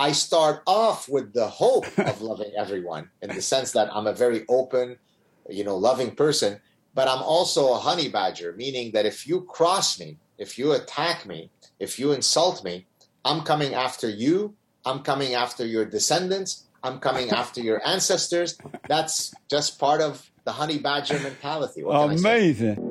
I start off with the hope of loving everyone in the sense that I'm a very open, you know, loving person, but I'm also a honey badger, meaning that if you cross me, if you attack me, if you insult me, I'm coming after you, I'm coming after your descendants, I'm coming after your ancestors. That's just part of the honey badger mentality. Amazing.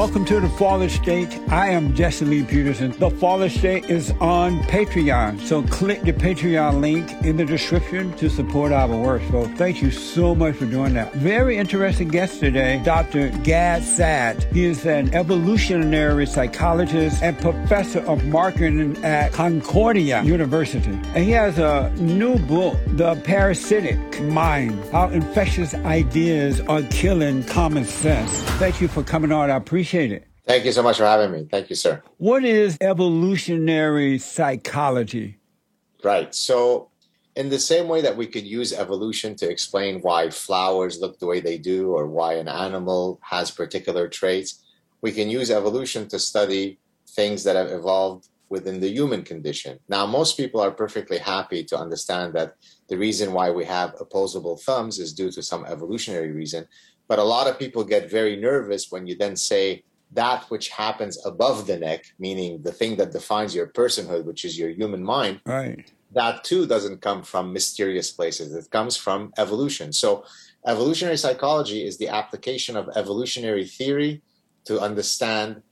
Welcome to the Fallen State. I am Jesse Lee Peterson. The Fallen State is on Patreon. So click the Patreon link in the description to support our work. So thank you so much for doing that. Very interesting guest today, Dr. Gad Saad. He is an evolutionary psychologist and professor of marketing at Concordia University. And he has a new book, The Parasitic Mind, How Infectious Ideas Are Killing Common Sense. Thank you for coming on. I appreciate appreciate it. Thank you so much for having me. Thank you, sir. What is evolutionary psychology? Right. So, in the same way that we could use evolution to explain why flowers look the way they do or why an animal has particular traits, we can use evolution to study things that have evolved within the human condition. Now, most people are perfectly happy to understand that the reason why we have opposable thumbs is due to some evolutionary reason. But a lot of people get very nervous when you then say that which happens above the neck, meaning the thing that defines your personhood, which is your human mind. Right. That too doesn't come from mysterious places. It comes from evolution. So, evolutionary psychology is the application of evolutionary theory to understand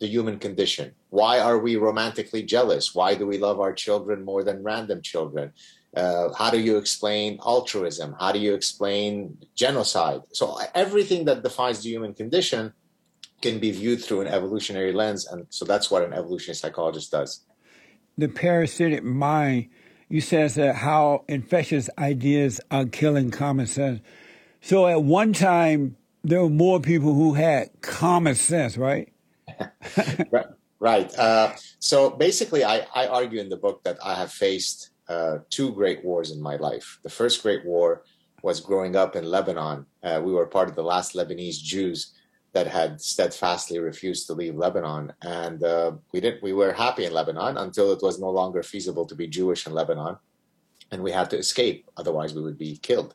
the human condition. Why are we romantically jealous? Why do we love our children more than random children? Uh, how do you explain altruism? How do you explain genocide? So everything that defines the human condition can be viewed through an evolutionary lens, and so that's what an evolutionary psychologist does. The parasitic mind, you says that how infectious ideas are killing common sense. So at one time, there were more people who had common sense, right? right. Right. Uh, so basically, I, I argue in the book that I have faced uh, two great wars in my life. The first great war was growing up in Lebanon. Uh, we were part of the last Lebanese Jews that had steadfastly refused to leave Lebanon, and uh, we didn't. We were happy in Lebanon until it was no longer feasible to be Jewish in Lebanon, and we had to escape. Otherwise, we would be killed.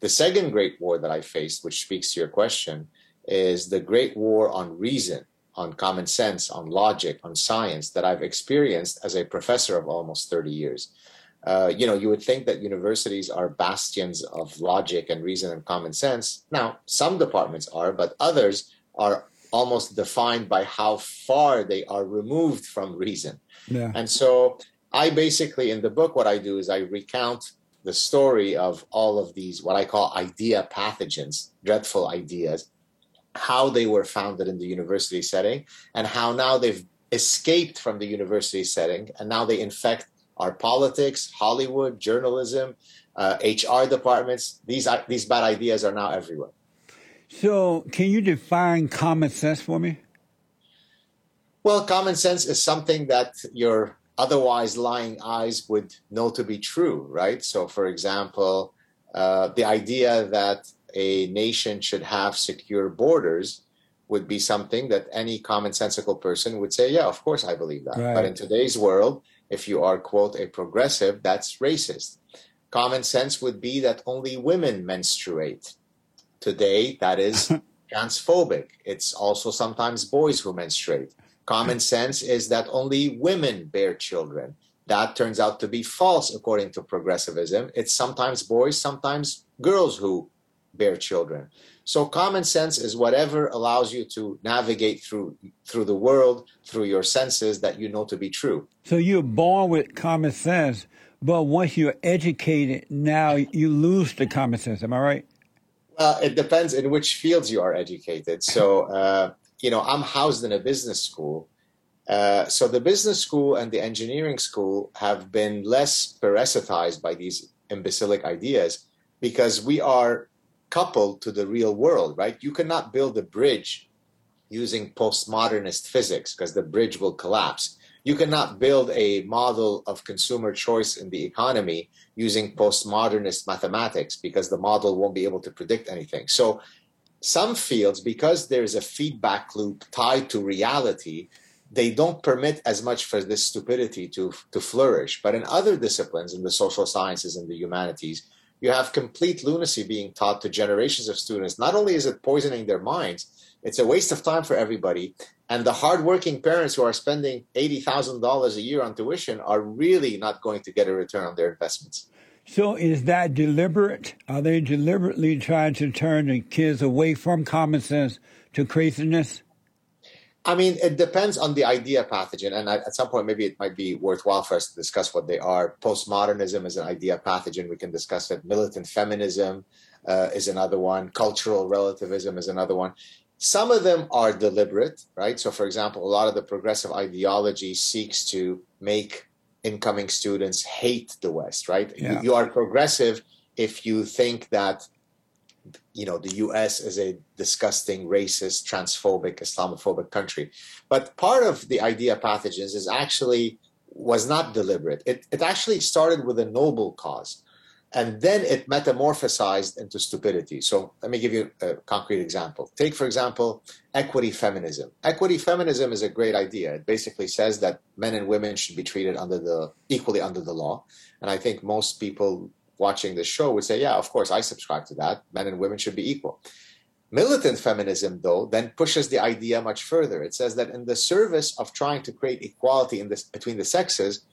The second great war that I faced, which speaks to your question, is the great war on reason, on common sense, on logic, on science that I've experienced as a professor of almost 30 years uh, you know, you would think that universities are bastions of logic and reason and common sense. Now, some departments are, but others are almost defined by how far they are removed from reason. Yeah. And so, I basically, in the book, what I do is I recount the story of all of these, what I call idea pathogens, dreadful ideas, how they were founded in the university setting, and how now they've escaped from the university setting and now they infect our politics, Hollywood, journalism, uh, HR departments. These these bad ideas are now everywhere. So, can you define common sense for me? Well, common sense is something that your otherwise lying eyes would know to be true, right? So, for example, uh, the idea that a nation should have secure borders would be something that any commonsensical person would say, yeah, of course I believe that. Right. But in today's world, if you are, quote, a progressive, that's racist. Common sense would be that only women menstruate. Today, that is transphobic. It's also sometimes boys who menstruate. Common sense is that only women bear children. That turns out to be false according to progressivism. It's sometimes boys, sometimes girls who bear children. So common sense is whatever allows you to navigate through through the world through your senses that you know to be true. So you're born with common sense, but once you're educated, now you lose the common sense. Am I right? Well, it depends in which fields you are educated. So, uh, you know, I'm housed in a business school. Uh, so the business school and the engineering school have been less parasitized by these imbecilic ideas because we are coupled to the real world, right? You cannot build a bridge using postmodernist physics because the bridge will collapse. you cannot build a model of consumer choice in the economy using postmodernist mathematics because the model won't be able to predict anything. So, some fields, because there's a feedback loop tied to reality, they don't permit as much for this stupidity to, to flourish. But in other disciplines, in the social sciences and the humanities, you have complete lunacy being taught to generations of students. Not only is it poisoning their minds, it's a waste of time for everybody. And the hardworking parents who are spending $80,000 a year on tuition are really not going to get a return on their investments. So, is that deliberate? Are they deliberately trying to turn the kids away from common sense to craziness? I mean, it depends on the idea pathogen. And at some point, maybe it might be worthwhile for us to discuss what they are. Postmodernism is an idea pathogen. We can discuss it. Militant feminism uh, is another one. Cultural relativism is another one. Some of them are deliberate, right? So, for example, a lot of the progressive ideology seeks to make incoming students hate the West, right? Yeah. You, you are progressive if you think that you know the US is a disgusting racist transphobic islamophobic country but part of the idea pathogens is actually was not deliberate it, it actually started with a noble cause and then it metamorphosized into stupidity. So let me give you a concrete example. Take, for example, equity feminism. Equity feminism is a great idea. It basically says that men and women should be treated under the equally under the law. And I think most people watching this show would say, yeah, of course, I subscribe to that. Men and women should be equal. Militant feminism, though, then pushes the idea much further. It says that in the service of trying to create equality in this, between the sexes,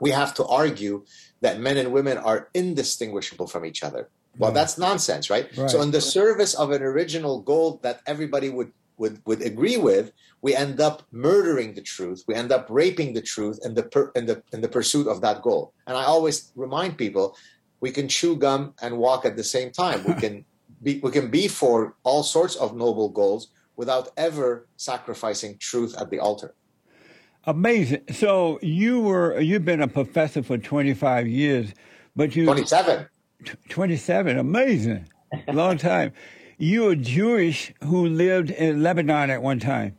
we have to argue that men and women are indistinguishable from each other. Well, hmm. that's nonsense, right? right? So, in the service of an original goal that everybody would, would, would agree with, we end up murdering the truth. We end up raping the truth in the, per, in, the, in the pursuit of that goal. And I always remind people we can chew gum and walk at the same time. We can be, we can be for all sorts of noble goals without ever sacrificing truth at the altar. Amazing. So you were you've been a professor for 25 years, but you 27. 27. Amazing. Long time. You were Jewish who lived in Lebanon at one time.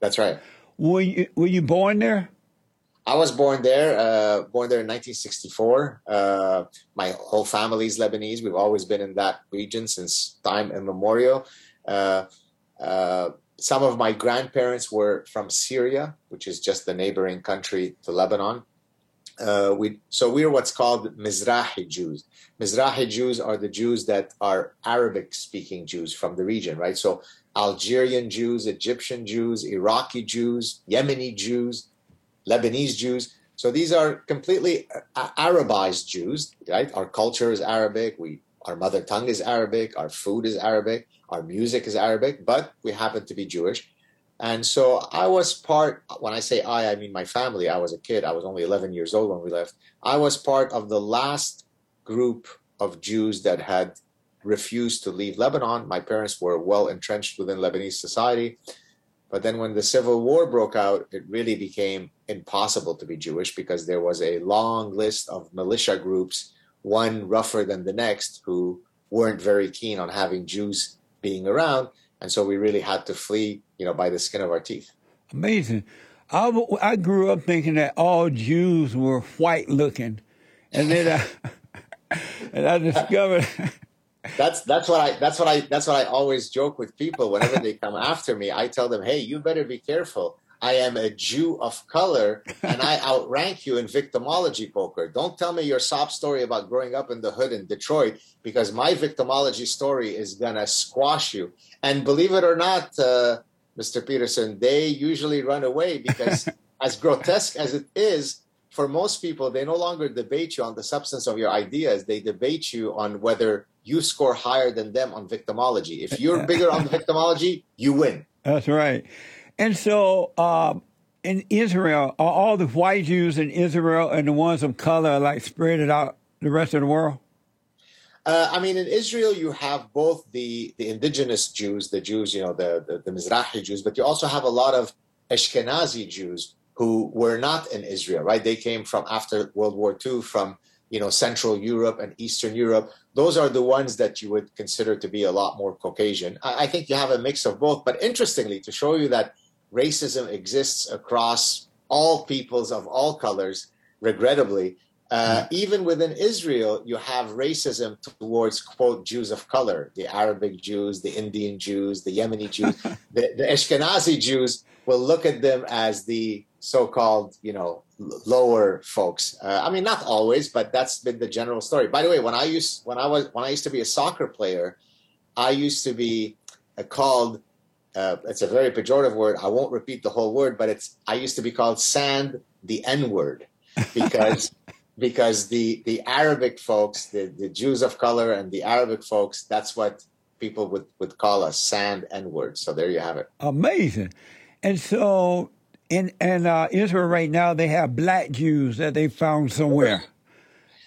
That's right. Were you were you born there? I was born there, uh, born there in 1964. Uh, my whole family is Lebanese. We've always been in that region since time immemorial. Uh, uh some of my grandparents were from Syria, which is just the neighboring country to Lebanon. Uh, we, so we're what's called Mizrahi Jews. Mizrahi Jews are the Jews that are Arabic speaking Jews from the region, right? So Algerian Jews, Egyptian Jews, Iraqi Jews, Yemeni Jews, Lebanese Jews. So these are completely uh, Arabized Jews, right? Our culture is Arabic. We, our mother tongue is Arabic. Our food is Arabic. Our music is Arabic, but we happen to be Jewish. And so I was part, when I say I, I mean my family. I was a kid. I was only 11 years old when we left. I was part of the last group of Jews that had refused to leave Lebanon. My parents were well entrenched within Lebanese society. But then when the civil war broke out, it really became impossible to be Jewish because there was a long list of militia groups, one rougher than the next, who weren't very keen on having Jews being around. And so we really had to flee, you know, by the skin of our teeth. Amazing. I, I grew up thinking that all Jews were white looking. And then I, and I discovered. that's that's what I that's what I that's what I always joke with people whenever they come after me. I tell them, "Hey, you better be careful I am a Jew of color and I outrank you in victimology poker. Don't tell me your sob story about growing up in the hood in Detroit because my victimology story is going to squash you. And believe it or not, uh, Mr. Peterson, they usually run away because, as grotesque as it is, for most people, they no longer debate you on the substance of your ideas. They debate you on whether you score higher than them on victimology. If you're bigger on the victimology, you win. That's right. And so uh, in Israel, are all the white Jews in Israel and the ones of color like spread it out the rest of the world? Uh, I mean, in Israel, you have both the, the indigenous Jews, the Jews, you know, the, the, the Mizrahi Jews, but you also have a lot of Ashkenazi Jews who were not in Israel, right? They came from after World War II from, you know, Central Europe and Eastern Europe. Those are the ones that you would consider to be a lot more Caucasian. I, I think you have a mix of both. But interestingly, to show you that racism exists across all peoples of all colors, regrettably. Uh, even within Israel, you have racism towards, quote, Jews of color, the Arabic Jews, the Indian Jews, the Yemeni Jews. the, the Ashkenazi Jews will look at them as the so-called, you know, lower folks. Uh, I mean, not always, but that's been the general story. By the way, when I used when I was when I used to be a soccer player, I used to be uh, called. Uh, it's a very pejorative word. I won't repeat the whole word, but it's. I used to be called sand the N word because because the the Arabic folks, the, the Jews of color and the Arabic folks, that's what people would, would call us sand N word. So there you have it. Amazing. And so in in uh, Israel right now, they have black Jews that they found somewhere.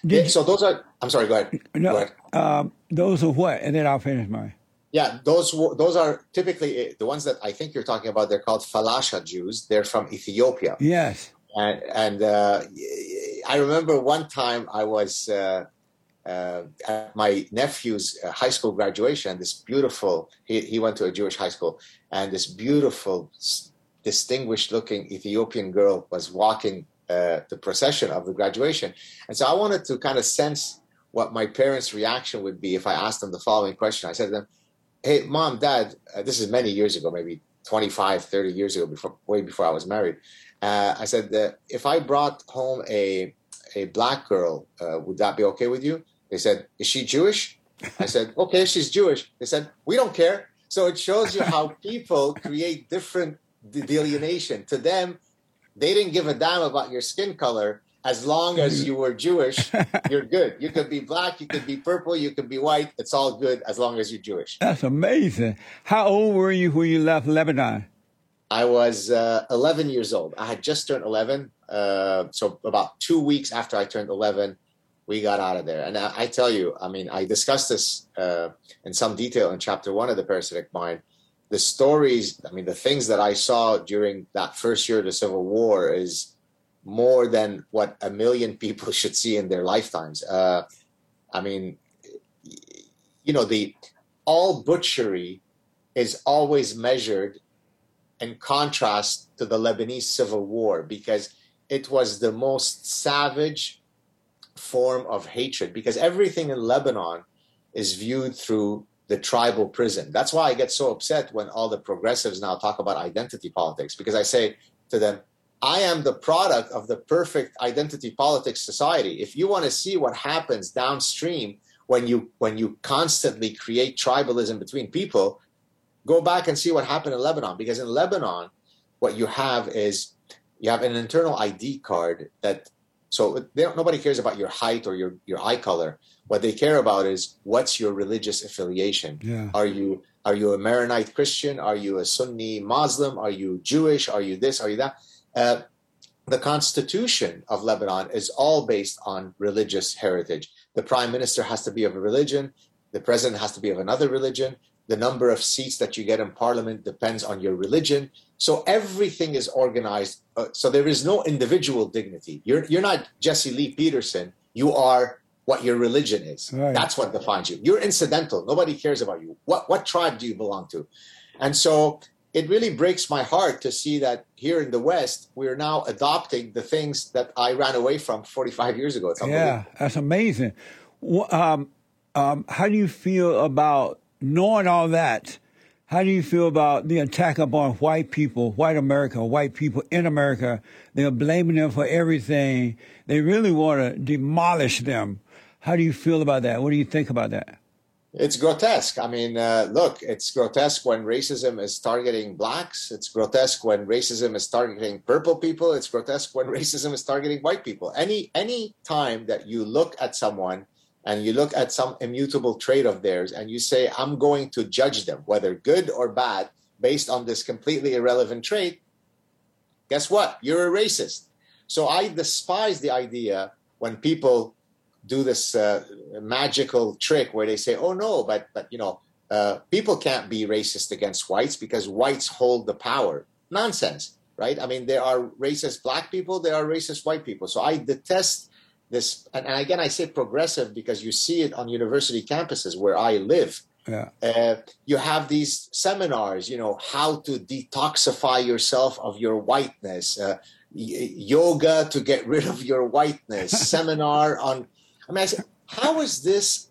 Yeah, so those are. I'm sorry. Go ahead. No, go ahead. Um, those are what, and then I'll finish mine. Yeah, those those are typically eh, the ones that I think you're talking about. They're called Falasha Jews. They're from Ethiopia. Yes. And and uh, I remember one time I was uh, uh, at my nephew's uh, high school graduation. This beautiful, he, he went to a Jewish high school, and this beautiful, distinguished looking Ethiopian girl was walking uh, the procession of the graduation. And so I wanted to kind of sense what my parents' reaction would be if I asked them the following question. I said to them, Hey, mom, dad, uh, this is many years ago, maybe 25, 30 years ago, before, way before I was married. Uh, I said that if I brought home a a black girl, uh, would that be okay with you? They said, is she Jewish? I said, okay, she's Jewish. They said, we don't care. So it shows you how people create different delineation. To them, they didn't give a damn about your skin color. As long as you were Jewish, you're good. You could be black, you could be purple, you could be white. It's all good as long as you're Jewish. That's amazing. How old were you when you left Lebanon? I was uh, 11 years old. I had just turned 11. Uh, so about two weeks after I turned 11, we got out of there. And I, I tell you, I mean, I discussed this uh, in some detail in chapter one of the Parasitic Mind. The stories, I mean, the things that I saw during that first year of the Civil War is more than what a million people should see in their lifetimes. Uh, I mean, you know, the all butchery is always measured in contrast to the Lebanese civil war because it was the most savage form of hatred because everything in Lebanon is viewed through the tribal prison. That's why I get so upset when all the progressives now talk about identity politics because I say to them, I am the product of the perfect identity politics society. If you want to see what happens downstream when you when you constantly create tribalism between people, go back and see what happened in Lebanon. Because in Lebanon, what you have is you have an internal ID card that so nobody cares about your height or your, your eye color. What they care about is what's your religious affiliation. Yeah. Are you are you a Maronite Christian? Are you a Sunni Muslim? Are you Jewish? Are you this? Are you that? Uh, the constitution of Lebanon is all based on religious heritage. The prime minister has to be of a religion. The president has to be of another religion the number of seats that you get in parliament depends on your religion. So everything is organized. Uh, so there is no individual dignity. You're you're not Jesse Lee Peterson. You are what your religion is. Right. That's what defines you. You're incidental. Nobody cares about you. What what tribe do you belong to? And so it really breaks my heart to see that here in the West we're now adopting the things that I ran away from 45 years ago. yeah, that's amazing. Um, um, how do you feel about knowing all that, how do you feel about the attack upon white people, white America, white people in America? They're blaming them for everything. They really want to demolish them. How do you feel about that? What do you think about that? It's grotesque. I mean, uh, look, it's grotesque when racism is targeting blacks. It's grotesque when racism is targeting purple people. It's grotesque when racism is targeting white people. Any any time that you look at someone and you look at some immutable trait of theirs and you say, I'm going to judge them, whether good or bad, based on this completely irrelevant trait, guess what? You're a racist. So I despise the idea when people do this uh, magical trick where they say, oh no, but, but you know, uh, people can't be racist against whites because whites hold the power. Nonsense, right? I mean, there are racist black people, there are racist white people. So I detest this and, and, again i say progressive because you see it on university campuses where i live yeah. Uh, you have these seminars you know how to detoxify yourself of your whiteness uh, yoga to get rid of your whiteness, seminar on. I mean, I said, how is this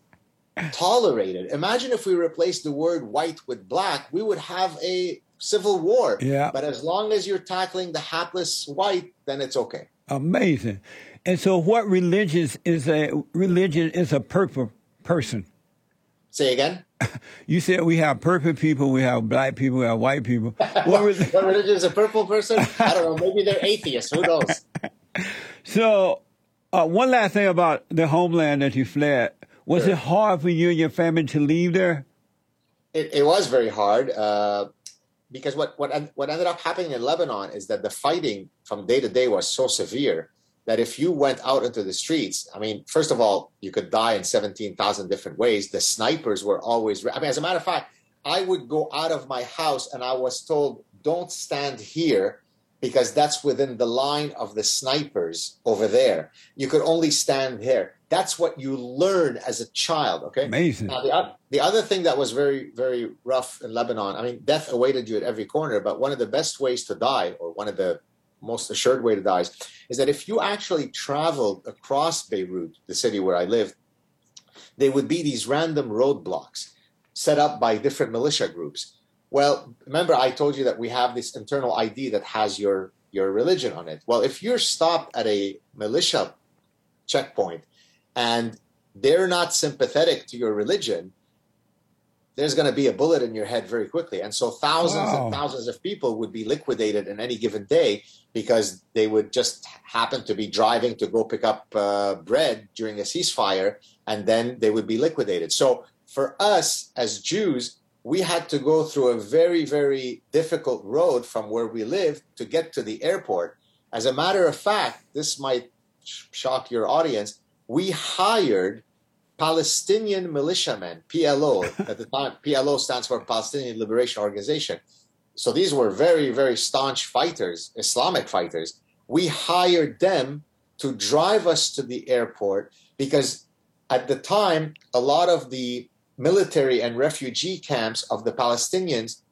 tolerated? Imagine if we replaced the word white with black, we would have a civil war. Yeah. But as long as you're tackling the hapless white, then it's okay. Amazing. And so, what religion is a religion is a purple person? Say again. You said we have purple people, we have black people, we have white people. What, what religion is a purple person? I don't know. Maybe they're atheists. Who knows? So, uh, one last thing about the homeland that you fled. Was Sure. it hard for you and your family to leave there? It, it was very hard uh, because what, what what ended up happening in Lebanon is that the fighting from day to day was so severe that if you went out into the streets, I mean, first of all, you could die in seventeen thousand different ways. The snipers were always, I mean, as a matter of fact, I would go out of my house and I was told, "Don't stand here." Because that's within the line of the snipers over there. You could only stand there. That's what you learn as a child. Okay. Amazing. Now, the, the other thing that was very, very rough in Lebanon, I mean, death awaited you at every corner, but one of the best ways to die, or one of the most assured way to die, is, is that if you actually traveled across Beirut, the city where I lived, there would be these random roadblocks set up by different militia groups. Well, remember I told you that we have this internal ID that has your your religion on it. Well, if you're stopped at a militia checkpoint and they're not sympathetic to your religion, there's going to be a bullet in your head very quickly. And so thousands Wow. and thousands of people would be liquidated in any given day because they would just happen to be driving to go pick up uh, bread during a ceasefire and then they would be liquidated. So for us as Jews, we had to go through a very, very difficult road from where we lived to get to the airport. As a matter of fact, this might sh- shock your audience. We hired Palestinian militiamen, PLO, at the time, PLO stands for Palestinian Liberation Organization. So these were very, very staunch fighters, Islamic fighters. We hired them to drive us to the airport because at the time, a lot of the military and refugee camps of the Palestinians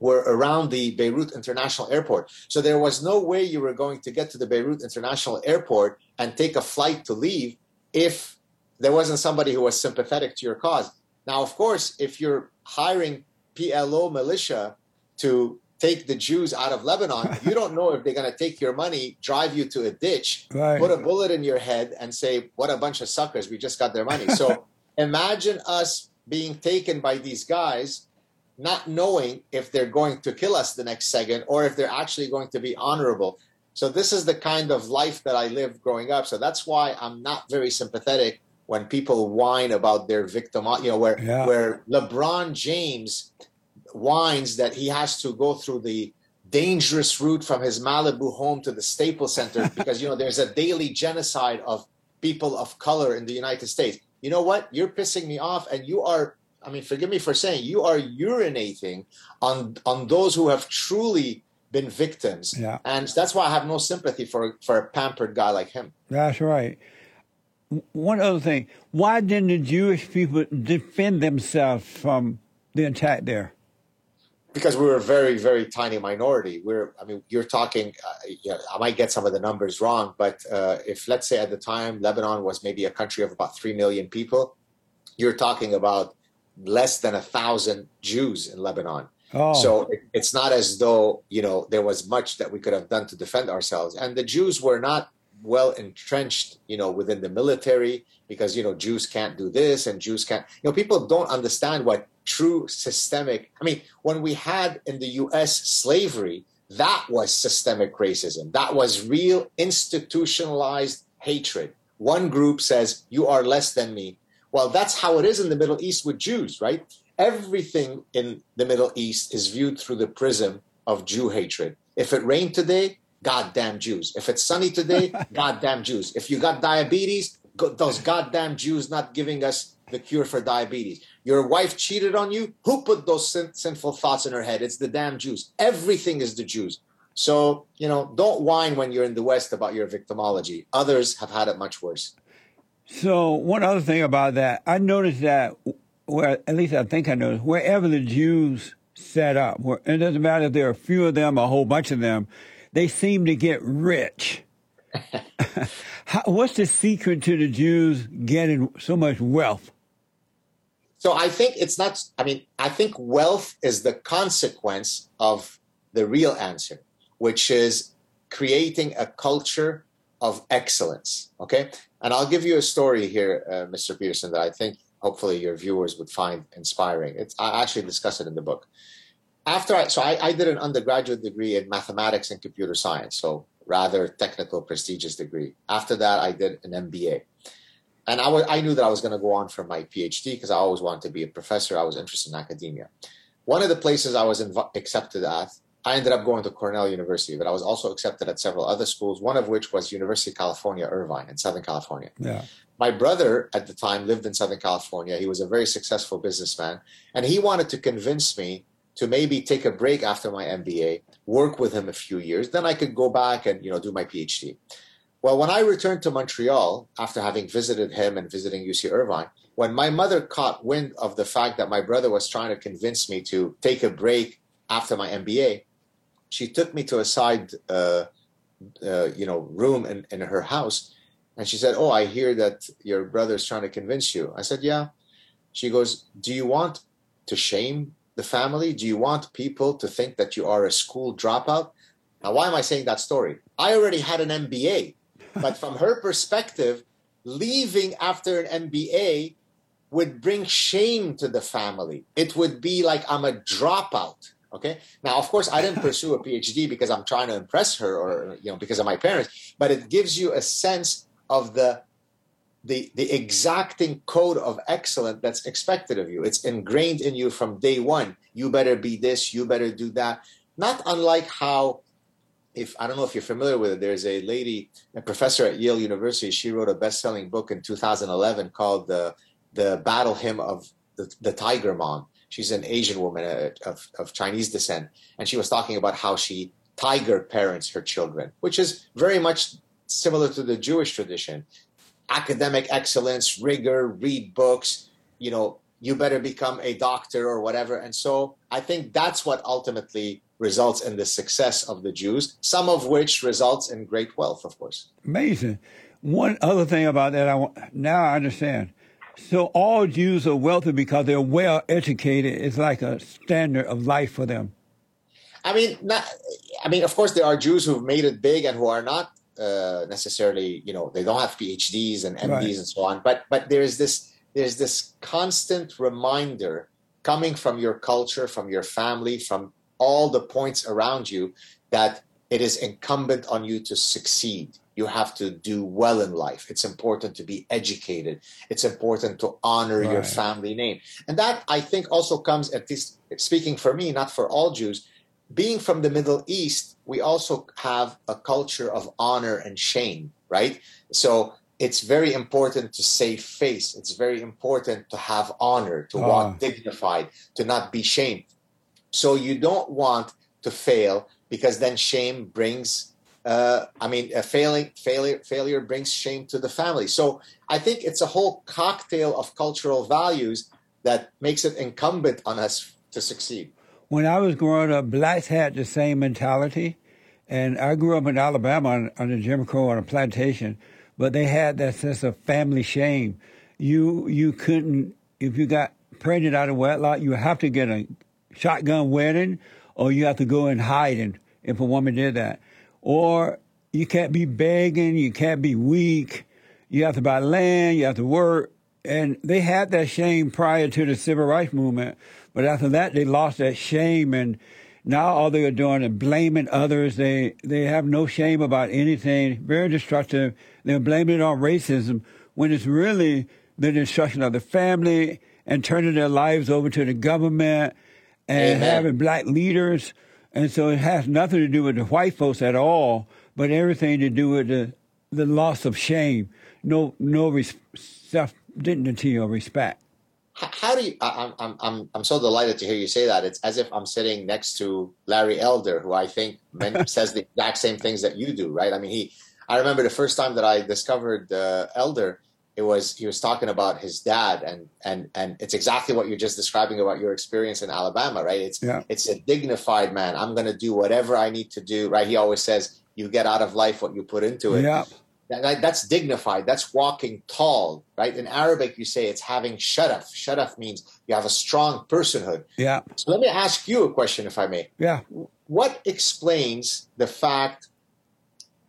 were around the Beirut International Airport. So there was no way you were going to get to the Beirut International Airport and take a flight to leave if there wasn't somebody who was sympathetic to your cause. Now, of course, if you're hiring PLO militia to take the Jews out of Lebanon, you don't know if they're going to take your money, drive you to a ditch, Right. put a bullet in your head, and say, What a bunch of suckers, we just got their money. So imagine us being taken by these guys, not knowing if they're going to kill us the next second or if they're actually going to be honorable. So this is the kind of life that I lived growing up. So that's why I'm not very sympathetic when people whine about their victim, you know, where Yeah. where LeBron James whines that he has to go through the dangerous route from his Malibu home to the Staples Center because you know there's a daily genocide of people of color in the United States. You know what? You're pissing me off, and you are. I mean, forgive me for saying you are urinating on on those who have truly been victims, Yeah. and that's why I have no sympathy for for a pampered guy like him. That's right. One other thing. Why didn't the Jewish people defend themselves from the attack there? Because we were a very very tiny minority. We're i mean you're talking uh, yeah, i might get some of the numbers wrong but uh, if let's say at the time lebanon was maybe a country of about 3 million people you're talking about less than a thousand jews in lebanon. Oh, so it, it's not as though you know there was much that we could have done to defend ourselves. And the jews were not well entrenched you know within the military because you know jews can't do this and jews can't you know people don't understand what true systemic i mean when we had in the us slavery that was systemic racism. That was real institutionalized hatred. One group says you are less than me. Well that's how it is in the middle east with jews right? Everything in the middle east is viewed through the prism of jew hatred. If it rained today goddamn jews. If it's sunny today goddamn jews. If you got diabetes those goddamn jews not giving us the cure for diabetes your wife cheated on you? Who put those sin- sinful thoughts in her head? It's the damn jews. Everything is the jews. So you know don't whine when you're in the west about your victimology. Others have had it much worse. So one other thing about that, I noticed that, well, at least I think I noticed, wherever the Jews set up, where, it doesn't matter if there are a few of them, a whole bunch of them, they seem to get rich. How, what's the secret to the Jews getting so much wealth? So I think it's not, I mean, I think wealth is the consequence of the real answer, which is creating a culture of excellence. Okay. And I'll give you a story here, uh, Mr. Peterson, that I think hopefully your viewers would find inspiring. It's, I actually discuss it in the book. After I, so I, I did an undergraduate degree in mathematics and computer science. So rather technical, prestigious degree. After that, I did an MBA. And I, knew that I was going to go on for my PhD because I always wanted to be a professor. I was interested in academia. One of the places I was inv- accepted at, I ended up going to Cornell University, but I was also accepted at several other schools, one of which was University of California, Irvine in Southern California. Yeah. My brother at the time lived in Southern California. He was a very successful businessman, and he wanted to convince me to maybe take a break after my MBA, work with him a few years, then I could go back and you know do my PhD. Well, when I returned to Montreal after having visited him and visiting UC Irvine, when my mother caught wind of the fact that my brother was trying to convince me to take a break after my MBA, she took me to a side, uh, uh, you know, room in, in her house, and she said, "Oh, I hear that your brother is trying to convince you." I said, "Yeah." She goes, "Do you want to shame the family? Do you want people to think that you are a school dropout? Now, why am I saying that story? I already had an MBA, but from her perspective, leaving after an MBA would bring shame to the family. It would be like I'm a dropout. Okay. Now, of course, I didn't pursue a PhD because I'm trying to impress her or, you know, because of my parents, but it gives you a sense of the the the exacting code of excellence that's expected of you. It's ingrained in you from day one. You better be this. You better do that. Not unlike how, if I don't know if you're familiar with it, there's a lady, a professor at Yale University. She wrote a best-selling book in 2011 called the the Battle Hymn of the, the Tiger Mom. She's an Asian woman uh, of, of Chinese descent, and she was talking about how she tiger parents her children, which is very much similar to the Jewish tradition academic excellence, rigor, read books, you know, you better become a doctor or whatever. And so I think that's what ultimately results in the success of the Jews, some of which results in great wealth, of course. Amazing. One other thing about that, I want, now I understand. So all Jews are wealthy because they're well educated. It's like a standard of life for them. I mean, not, I mean, of course, there are Jews who've made it big and who are not uh, necessarily, you know, they don't have PhDs and MDs right. and so on. But but there's this there's this constant reminder coming from your culture, from your family, from all the points around you that it is incumbent on you to succeed. You have to do well in life. It's important to be educated. It's important to honor right. your family name. And that I think also comes, at least speaking for me, not for all Jews, being from the Middle East, we also have a culture of honor and shame, right? So it's very important to save face. It's very important to have honor, to oh. walk ah. dignified, to not be shamed. So you don't want to fail because then shame brings. Uh, I mean, a failing failure failure brings shame to the family. So I think it's a whole cocktail of cultural values that makes it incumbent on us to succeed when I was growing up, blacks had the same mentality. And I grew up in Alabama under Jim Crow on a plantation, but they had that sense of family shame. You you couldn't if you got pregnant out of wedlock, you have to get a shotgun wedding, or you have to go in hiding if a woman did that, or you can't be begging, you can't be weak, you have to buy land, you have to work, and they had that shame prior to the civil rights movement. But after that, they lost that shame, and now all they are doing is blaming others. They they have no shame about anything. Very destructive. They're blaming it on racism when it's really the destruction of the family and turning their lives over to the government and Amen. having black leaders. And so it has nothing to do with the white folks at all, but everything to do with the the loss of shame. No no res- self dignity or respect how do you I, I'm, I'm i'm so delighted to hear you say that it's as if i'm sitting next to larry elder who i think says the exact same things that you do right i mean he i remember the first time that i discovered uh, elder it was he was talking about his dad and and and it's exactly what you're just describing about your experience in Alabama, right? It's Yeah. it's a dignified man. I'm going to do whatever I need to do, right? He always says, "You get out of life what you put into it." Yeah. That- that- that's dignified. That's walking tall, right? In Arabic, you say it's having sharaf. Sharaf means you have a strong personhood. Yeah. So let me ask you a question, if I may. Yeah. What explains the fact,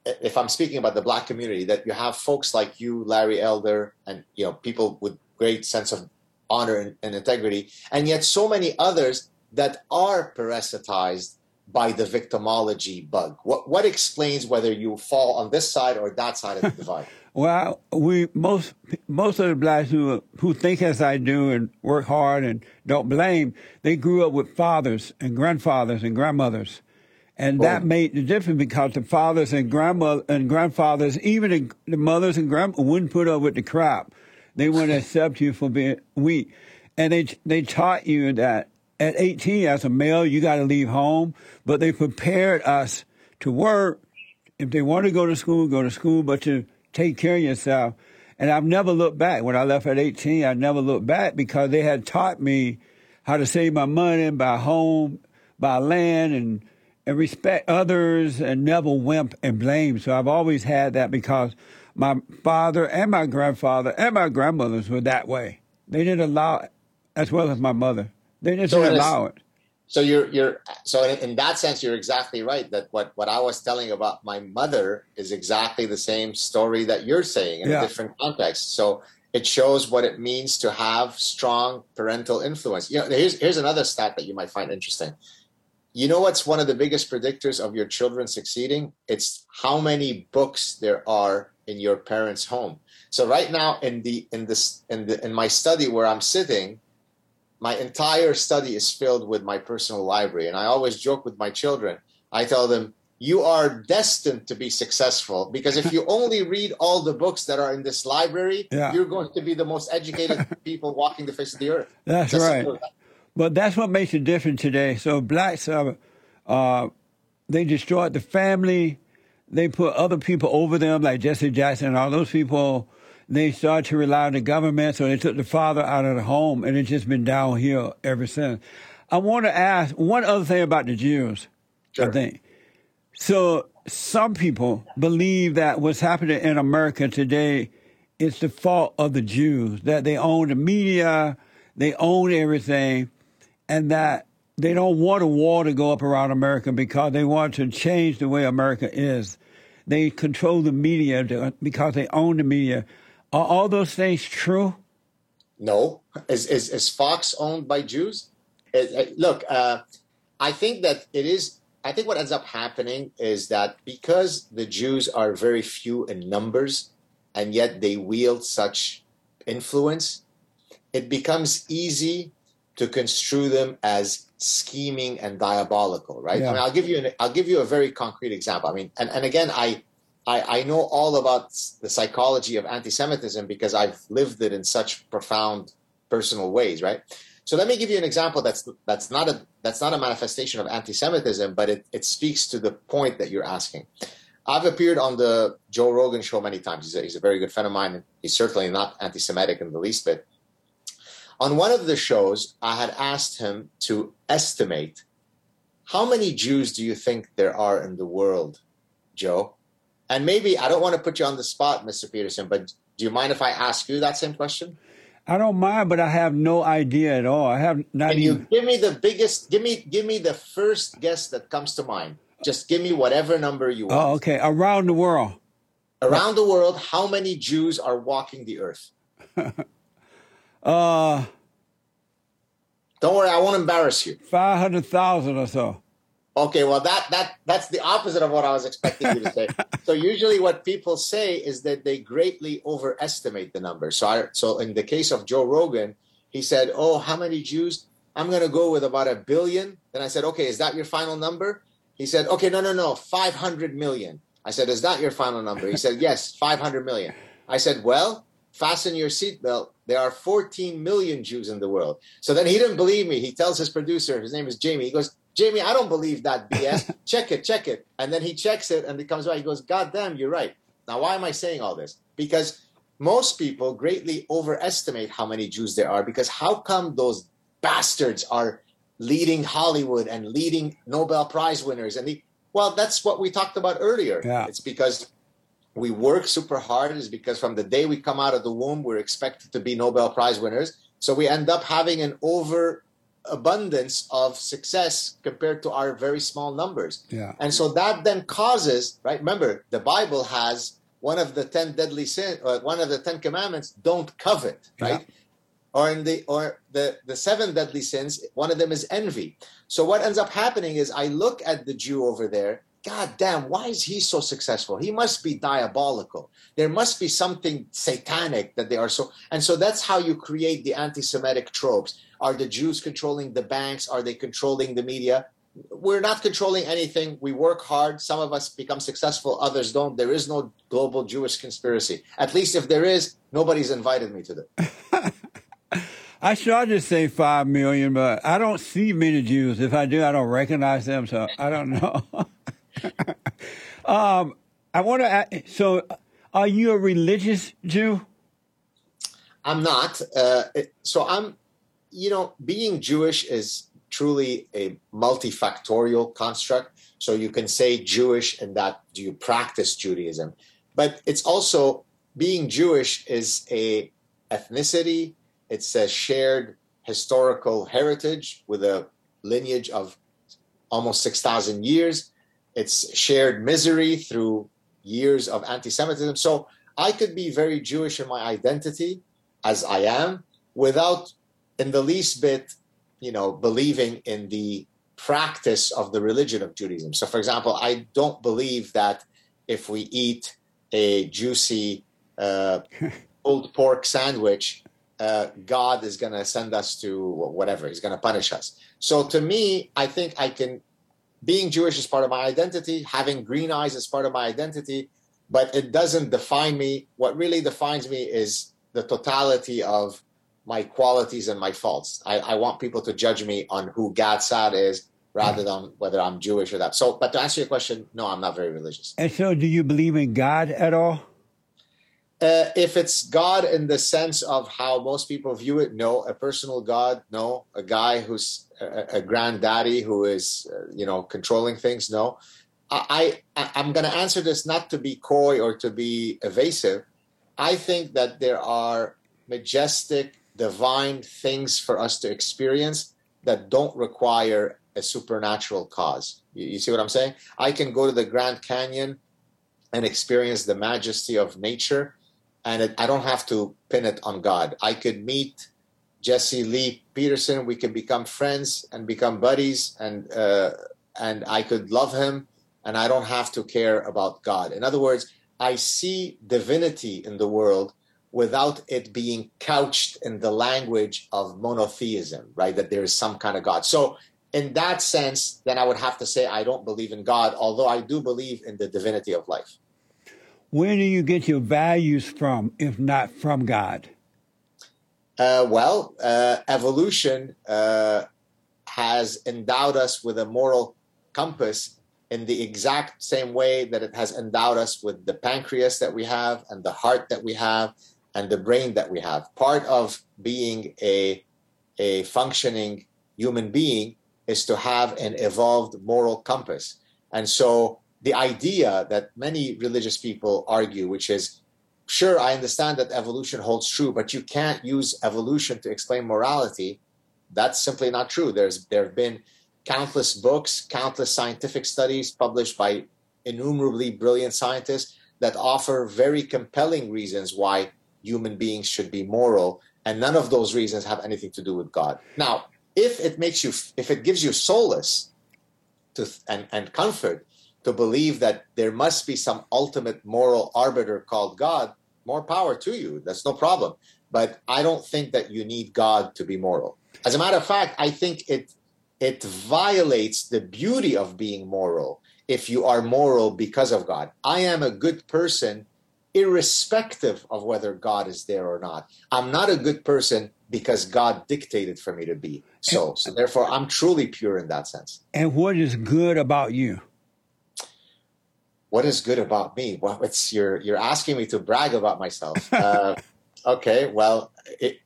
if I'm speaking about the black community, that you have folks like you, Larry Elder, and you know people with great sense of honor and, and integrity, and yet so many others that are parasitized by the victimology bug. What what explains whether you fall on this side or that side of the divide? Well, we most most of the blacks who who think as I do and work hard and don't blame, they grew up with fathers and grandfathers and grandmothers, and that Boom. made the difference because the fathers and grandmother and grandfathers, even the, the mothers and grandma, wouldn't put up with the crap. They wouldn't accept you for being weak, and they they taught you that at 18 as a male you got to leave home, but they prepared us to work if they want to go to school, go to school, but to take care of yourself. And I've never looked back. When I left at 18, I never looked back because they had taught me how to save my money, and buy home, buy land, and, and respect others and never wimp and blame. So I've always had that because my father and my grandfather and my grandmothers were that way. They didn't allow it, as well as my mother. They just So didn't allow it. So you're you're so in, in that sense you're exactly right that what what I was telling about my mother is exactly the same story that you're saying in Yeah. a different context. So it shows what it means to have strong parental influence. You know, here's here's another stat that you might find interesting. You know what's one of the biggest predictors of your children succeeding? It's how many books there are in your parents' home. So right now in the in this in the in my study where I'm sitting, my entire study is filled with my personal library and i always joke with my children i tell them you are destined to be successful because if you only read all the books that are in this library Yeah. you're going to be the most educated people walking the face of the earth That's Just right. Simple as that. But that's what makes it different today. So blacks are, uh, they destroyed the family. They put other people over them, like Jesse Jackson and all those people. They started to rely on the government, so they took the father out of the home, and it's just been downhill ever since. I want to ask one other thing about the Jews. I think. So some people believe that what's happening in America today is the fault of the Jews, that they own the media, they own everything, and that they don't want a war to go up around America because they want to change the way America is. They control the media because they own the media. Are all those things true? No, is is, is Fox owned by Jews? It- it- look, uh, I think that it is. I think what ends up happening is that because the Jews are very few in numbers, and yet they wield such influence, it becomes easy to construe them as scheming and diabolical, right? Yeah. I mean, I'll give you an, I'll give you a very concrete example. I mean, and, and again, I, I I know all about the psychology of anti-Semitism because I've lived it in such profound personal ways, right? So let me give you an example that's that's not a that's not a manifestation of anti-Semitism, but it, it speaks to the point that you're asking. I've appeared on the Joe Rogan show many times. He's a, he's a very good friend of mine. He's certainly not anti-Semitic in the least bit. On one of the shows, I had asked him to estimate how many Jews do you think there are in the world, Joe? And maybe I don't want to put you on the spot, Mr. Peterson, but do you mind if I ask you that same question? I don't mind, but I have no idea at all. I have not Can you give me the biggest? Give me, give me the first guess that comes to mind. Just give me whatever number you want. Oh, okay. Around the world. Around the world, how many Jews are walking the earth? Uh, Don't worry, I won't embarrass you. five hundred thousand or so. Okay, well that that that's the opposite of what I was expecting you to say. so usually, what people say is that they greatly overestimate the number. So I, so in the case of Joe Rogan, he said, "Oh, how many Jews? I'm going to go with about a billion. Then I said, "Okay, is that your final number?" He said, "Okay, no, no, no, 500 million. I said, "Is that your final number?" He said, "Yes, 500 million. I said, "Well, fasten your seatbelt. There are 14 million Jews in the world." So then he didn't believe me. He tells his producer, his name is Jamie. He goes, "Jamie, I don't believe that BS. check it, check it." And then he checks it, and it comes back. He goes, "God damn, you're right." Now, why am I saying all this? Because most people greatly overestimate how many Jews there are because how come those bastards are leading Hollywood and leading Nobel Prize winners? And the, well, that's what we talked about earlier. Yeah. It's because we work super hard. is because from the day we come out of the womb, we're expected to be Nobel Prize winners. So we end up having an overabundance of success compared to our very small numbers. Yeah. And so that then causes, right? Remember, the Bible has one of the ten deadly sin, or one of the ten commandments: don't covet, right? Yeah. Or in the or the the seven deadly sins, one of them is envy. So what ends up happening is I look at the Jew over there. God damn, why is he so successful? He must be diabolical. There must be something satanic that they are so. And so that's how you create the anti Semitic tropes. Are the Jews controlling the banks? Are they controlling the media? We're not controlling anything. We work hard. Some of us become successful, others don't. There is no global Jewish conspiracy. At least if there is, nobody's invited me to it. I started to say five million, but I don't see many Jews. If I do, I don't recognize them, so I don't know. um, I want to. Ask, so, are you a religious Jew? I'm not. Uh, so I'm, you know, being Jewish is truly a multifactorial construct. So you can say Jewish and that do you practice Judaism, but it's also being Jewish is a ethnicity. It's a shared historical heritage with a lineage of almost six thousand years. It's shared misery through years of anti-Semitism. So I could be very Jewish in my identity as I am without in the least bit, you know, believing in the practice of the religion of Judaism. So for example, I don't believe that if we eat a juicy uh, pulled pork sandwich, uh, God is going to send us to whatever, he's going to punish us. So to me, I think I can being Jewish is part of my identity, having green eyes is part of my identity, but it doesn't define me. What really defines me is the totality of my qualities and my faults. I, I want people to judge me on who Gad Saad is rather than whether I'm Jewish or that. So, but to answer your question, no, I'm not very religious. And so, do you believe in God at all? Uh, if it's God in the sense of how most people view it, no. A personal God, no. A guy who's a, a granddaddy who is, uh, you know, controlling things, no. I, I I'm going to answer this not to be coy or to be evasive. I think that there are majestic, divine things for us to experience that don't require a supernatural cause. You, you see what I'm saying? I can go to the Grand Canyon and experience the majesty of nature and it, I don't have to pin it on God. I could meet Jesse Lee Peterson. We could become friends and become buddies, and uh, and I could love him, and I don't have to care about God. In other words, I see divinity in the world without it being couched in the language of monotheism, right? That there is some kind of God. So. In that sense, then I would have to say I don't believe in God, although I do believe in the divinity of life. Where do you get your values from, if not from God? Uh, well, uh, evolution uh, has endowed us with a moral compass in the exact same way that it has endowed us with the pancreas that we have, and the heart that we have, and the brain that we have. Part of being a a functioning human being is to have an evolved moral compass, and so the idea that many religious people argue, which is sure, I understand that evolution holds true, but you can't use evolution to explain morality. That's simply not true. There's there have been countless books, countless scientific studies published by innumerably brilliant scientists that offer very compelling reasons why human beings should be moral, and none of those reasons have anything to do with God. Now, if it makes you, if it gives you solace to and, and comfort to believe that there must be some ultimate moral arbiter called God, more power to you. That's no problem. But I don't think that you need God to be moral. As a matter of fact, I think it it violates the beauty of being moral if you are moral because of God. I am a good person irrespective of whether God is there or not. I'm not a good person because God dictated for me to be. So, so therefore I'm truly pure in that sense. And what is good about you? What is good about me? Well, it's you're you're asking me to brag about myself. Uh, okay, well, it,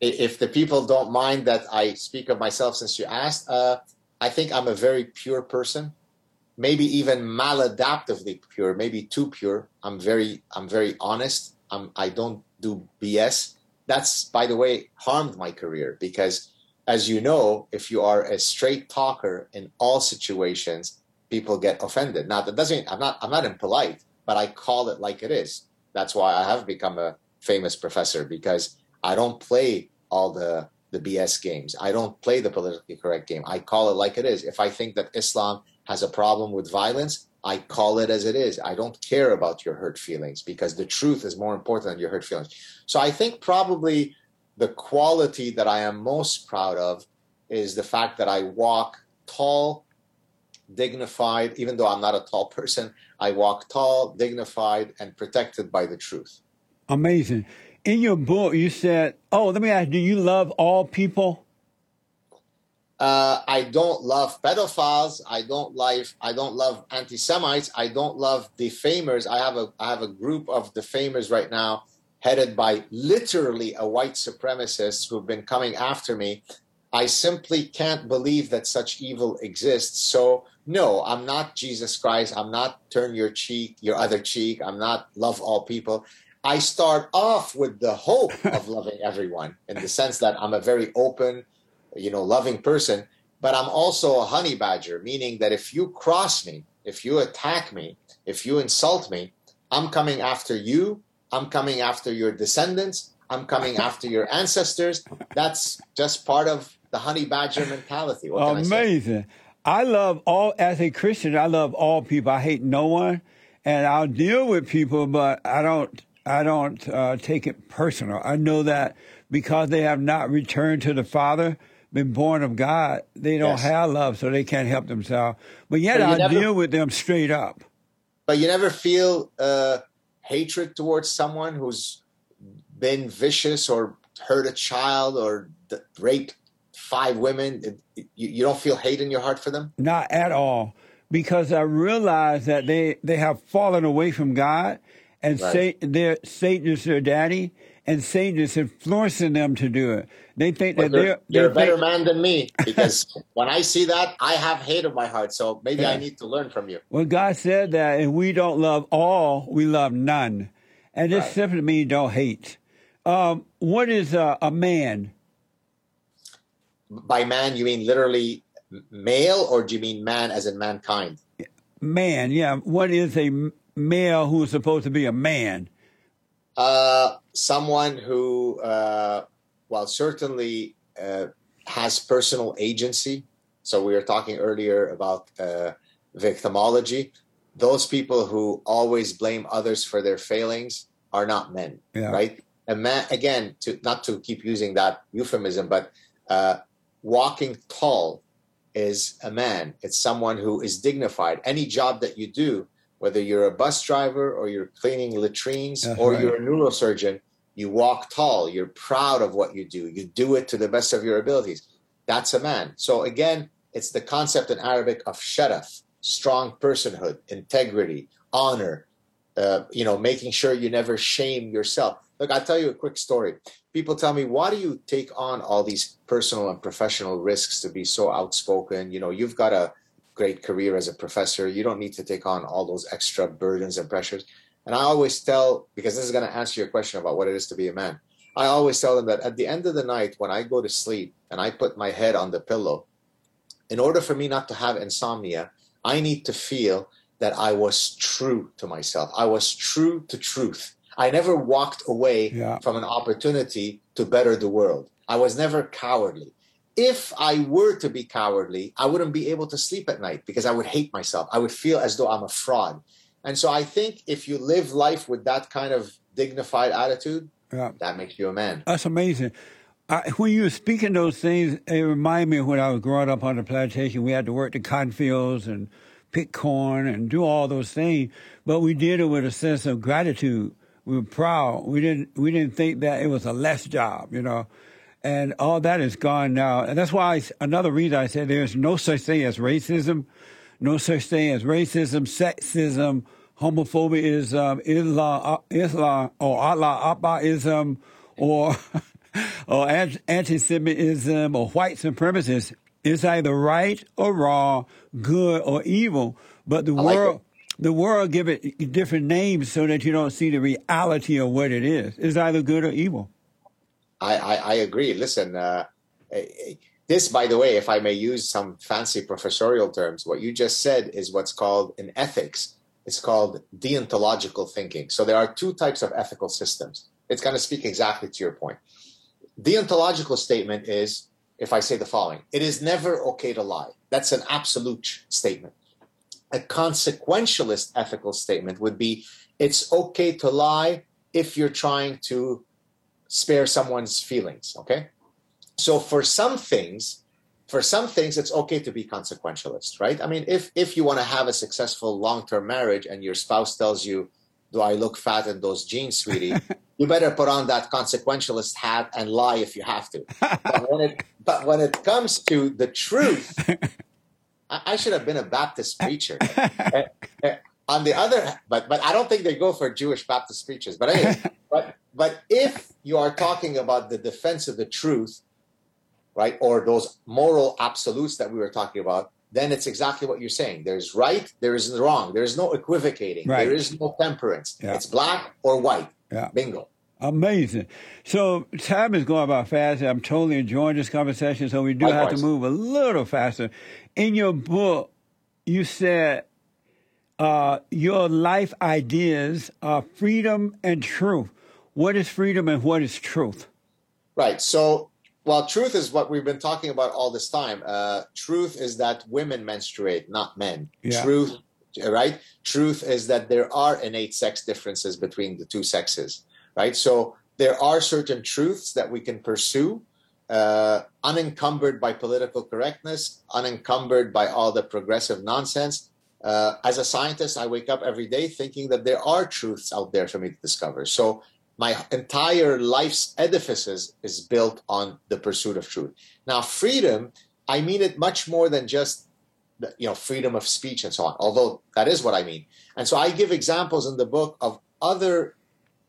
if the people don't mind that I speak of myself, since you asked, uh, I think I'm a very pure person, maybe even maladaptively pure, maybe too pure. I'm very I'm very honest. I'm I don't do BS. That's by the way harmed my career because as you know, if you are a straight talker in all situations, people get offended. Now that doesn't I'm not I'm not impolite, but I call it like it is. That's why I have become a famous professor because I don't play all the the BS games. I don't play the politically correct game. I call it like it is. If I think that Islam has a problem with violence, I call it as it is. I don't care about your hurt feelings because the truth is more important than your hurt feelings. So I think probably the quality that I am most proud of is the fact that I walk tall, dignified, even though I'm not a tall person, I walk tall, dignified, and protected by the truth. Amazing. In your book, you said, "Oh, let me ask: Do you love all people?" Uh, I don't love pedophiles. I don't like. I don't love anti-Semites. I don't love defamers. I have a. I have a group of defamers right now, headed by literally a white supremacist who've been coming after me. I simply can't believe that such evil exists. So no, I'm not Jesus Christ. I'm not turn your cheek, your other cheek. I'm not love all people. I start off with the hope of loving everyone in the sense that I'm a very open, you know, loving person, but I'm also a honey badger, meaning that if you cross me, if you attack me, if you insult me, I'm coming after you, I'm coming after your descendants, I'm coming after your ancestors. That's just part of the honey badger mentality. What Amazing. I, I love all, as a Christian, I love all people. I hate no one and I'll deal with people, but I don't I don't uh, take it personal. I know that because they have not returned to the Father, been born of God, they don't yes. have love, so they can't help themselves. But yet, I deal with them straight up. But you never feel uh, hatred towards someone who's been vicious or hurt a child or raped five women. You, you don't feel hate in your heart for them? Not at all, because I realize that they they have fallen away from God and right. Satan, Satan is their daddy, and Satan is influencing them to do it. They think that you're, they're, they're a better man than me because when I see that, I have hate in my heart. So maybe yeah. I need to learn from you. Well, God said that if we don't love all, we love none, and this right. simply means don't hate. Um, what is a, a man? By man, you mean literally male, or do you mean man as in mankind? Man, yeah. What is a male who is supposed to be a man? Uh, someone who, uh, well, certainly uh, has personal agency. So we were talking earlier about uh, victimology. Those people who always blame others for their failings are not men, yeah. right? A man, again, to not to keep using that euphemism, but uh, walking tall is a man. It's someone who is dignified. Any job that you do, whether you're a bus driver or you're cleaning latrines or you're a neurosurgeon, you walk tall. You're proud of what you do. You do it to the best of your abilities. That's a man. So again, it's the concept in Arabic of sharaf, strong personhood, integrity, honor. Uh, you know, making sure you never shame yourself. Look, I'll tell you a quick story. People tell me, why do you take on all these personal and professional risks to be so outspoken? You know, you've got a great career as a professor. You don't need to take on all those extra burdens and pressures. And I always tell, because this is going to answer your question about what it is to be a man, I always tell them that at the end of the night, when I go to sleep and I put my head on the pillow, in order for me not to have insomnia, I need to feel that I was true to myself. I was true to truth. I never walked away yeah. from an opportunity to better the world. I was never cowardly if I were to be cowardly, I wouldn't be able to sleep at night because I would hate myself. I would feel as though I'm a fraud. And so I think if you live life with that kind of dignified attitude, yeah. that makes you a man. That's amazing. I, when you were speaking those things, it reminded me of when I was growing up on the plantation. We had to work the cotton fields and pick corn and do all those things, but we did it with a sense of gratitude. We were proud. We didn't. We didn't think that it was a less job. You know, and all that is gone now. And that's why I, another reason I said there's no such thing as racism, no such thing as racism, sexism, homophobia is Islam, uh, Islam or Allah Akbarism or or anti-Semitism or white supremacists. It's either right or wrong, good or evil. But the like world, it. the world give it different names so that you don't see the reality of what it is. It's either good or evil. I, I, I agree. Listen, uh, eh, eh, this, by the way, if I may use some fancy professorial terms, what you just said is what's called in ethics, it's called deontological thinking. So there are two types of ethical systems. It's going to speak exactly to your point. Deontological statement is if I say the following it is never okay to lie. That's an absolute statement. A consequentialist ethical statement would be it's okay to lie if you're trying to spare someone's feelings, okay? So for some things, for some things it's okay to be consequentialist, right? I mean, if if you want to have a successful long-term marriage and your spouse tells you, "Do I look fat in those jeans, sweetie?" you better put on that consequentialist hat and lie if you have to. But when it, but when it comes to the truth, I, I should have been a Baptist preacher. Uh, uh, on the other, but but I don't think they go for Jewish Baptist preachers. But anyway, but but if you are talking about the defense of the truth, right, or those moral absolutes that we were talking about, then it's exactly what you're saying. There's right, there is wrong. There is no equivocating. Right. There is no temperance. Yeah. It's black or white. Yeah. Bingo. Amazing. So time is going by fast. I'm totally enjoying this conversation. So we do have to move a little faster. In your book, you said uh, your life ideas are freedom and truth. What is freedom and what is truth? Right. So, well, truth is what we've been talking about all this time. Uh, truth is that women menstruate, not men. Yeah. Truth, right? Truth is that there are innate sex differences between the two sexes, right? So there are certain truths that we can pursue, uh, unencumbered by political correctness, unencumbered by all the progressive nonsense. Uh, as a scientist, I wake up every day thinking that there are truths out there for me to discover. So my entire life's edifices is built on the pursuit of truth. Now, freedom, I mean it much more than just you know freedom of speech and so on. Although that is what I mean. And so I give examples in the book of other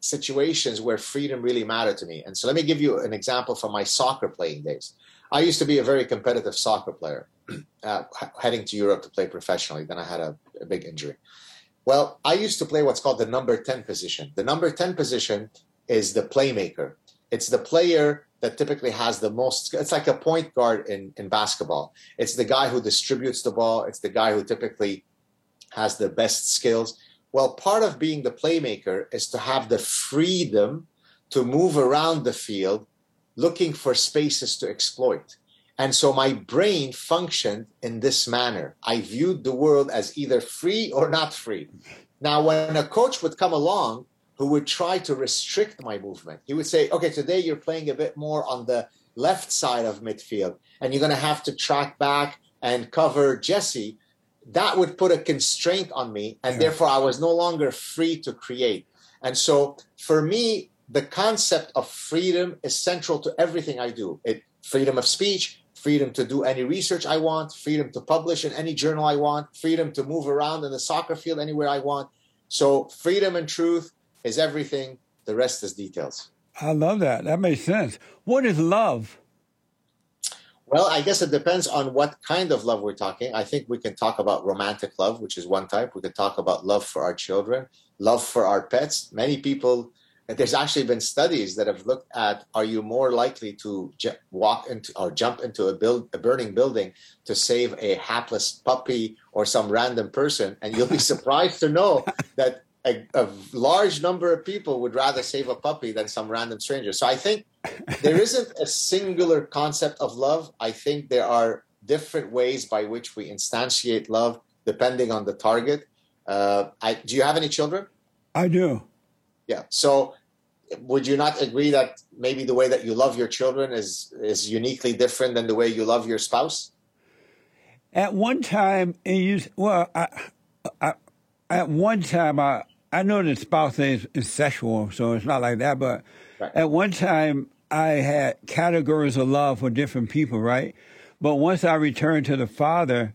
situations where freedom really mattered to me. And so let me give you an example from my soccer playing days. I used to be a very competitive soccer player, uh, heading to Europe to play professionally. Then I had a, a big injury. Well, I used to play what's called the number 10 position. The number 10 position is the playmaker. It's the player that typically has the most, it's like a point guard in, in basketball. It's the guy who distributes the ball, it's the guy who typically has the best skills. Well, part of being the playmaker is to have the freedom to move around the field looking for spaces to exploit. And so my brain functioned in this manner. I viewed the world as either free or not free. Now, when a coach would come along who would try to restrict my movement, he would say, okay, today you're playing a bit more on the left side of midfield, and you're going to have to track back and cover Jesse. That would put a constraint on me, and Yeah. therefore I was no longer free to create. And so for me, the concept of freedom is central to everything I do. It freedom of speech, freedom to do any research I want, freedom to publish in any journal I want, freedom to move around in the soccer field anywhere I want. So freedom and truth is everything. The rest is details. I love that. That makes sense. What is love? Well, I guess it depends on what kind of love we're talking. I think we can talk about romantic love, which is one type. We could talk about love for our children, love for our pets. Many people, there's actually been studies that have looked at are you more likely to ju- walk into or jump into a, build, a burning building to save a hapless puppy or some random person? And you'll be surprised to know that a, a large number of people would rather save a puppy than some random stranger. So I think there isn't a singular concept of love. I think there are different ways by which we instantiate love depending on the target. Uh, I, do you have any children? I do. Yeah. So would you not agree that maybe the way that you love your children is is uniquely different than the way you love your spouse? At one time, used well. I, I, at one time, I I know that spouse is, is sexual, so it's not like that. But Right. at one time, I had categories of love for different people, right? But once I returned to the Father,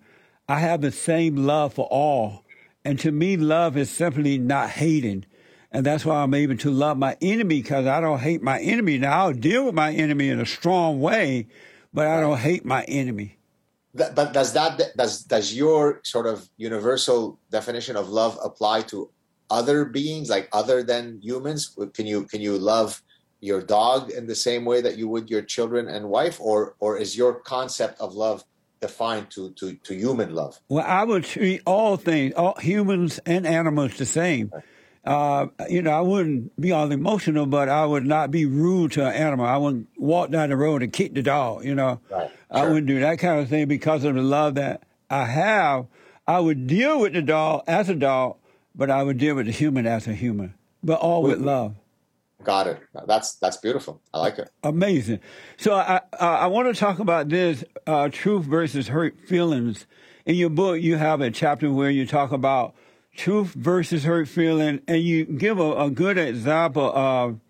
I have the same love for all. And to me, love is simply not hating. And that's why I'm able to love my enemy because I don't hate my enemy. Now I'll deal with my enemy in a strong way, but I don't hate my enemy. but does that does does your sort of universal definition of love apply to other beings like other than humans? Can you can you love your dog in the same way that you would your children and wife, or or is your concept of love defined to to, to human love? Well, I would treat all things, all humans and animals, the same. Uh, you know, I wouldn't be all emotional, but I would not be rude to an animal. I wouldn't walk down the road and kick the dog. You know, right. I wouldn't do that kind of thing because of the love that I have. I would deal with the dog as a dog, but I would deal with the human as a human, but all with love. Got it. That's that's beautiful. I like it. Amazing. So I I, I want to talk about this uh, truth versus hurt feelings. In your book, you have a chapter where you talk about truth versus hurt feeling, and you give a, a good example of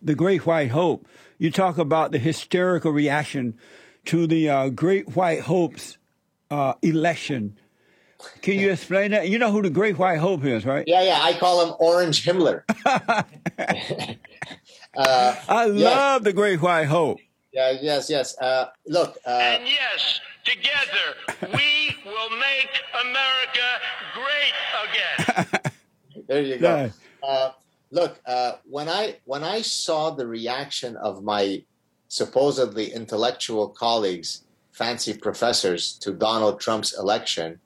the Great White Hope. You talk about the hysterical reaction to the uh, Great White Hope's uh, election. Can you explain that? You know who the Great White Hope is, right? Yeah, yeah. I call him Orange Himmler. uh, I love the Great White Hope. Yeah, yes, yes. Uh, look. Uh, and yes, together we will make America great again. there you go. Uh, look, uh, when I when I saw the reaction of my supposedly intellectual colleagues, fancy professors, to Donald Trump's election,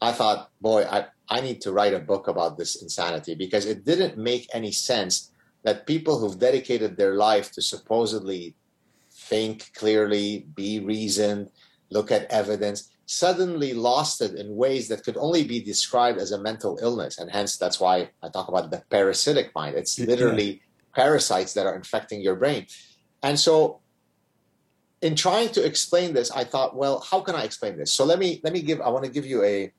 I thought, boy, I, I need to write a book about this insanity because it didn't make any sense that people who've dedicated their life to supposedly think clearly, be reasoned, look at evidence, suddenly lost it in ways that could only be described as a mental illness. And hence, that's why I talk about the parasitic mind. It's literally parasites that are infecting your brain. And so, in trying to explain this, I thought, well, how can I explain this? So let me let me give. I want to give you a.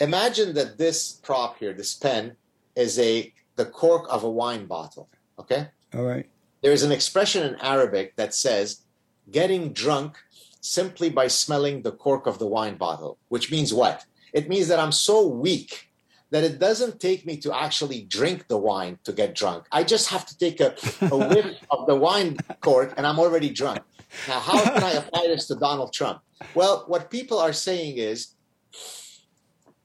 Imagine that this prop here, this pen, is a the cork of a wine bottle. Okay. All right. There is an expression in Arabic that says, getting drunk simply by smelling the cork of the wine bottle, which means what? It means that I'm so weak that it doesn't take me to actually drink the wine to get drunk. I just have to take a, a whiff of the wine cork and I'm already drunk. Now, how can I apply this to Donald Trump? Well, what people are saying is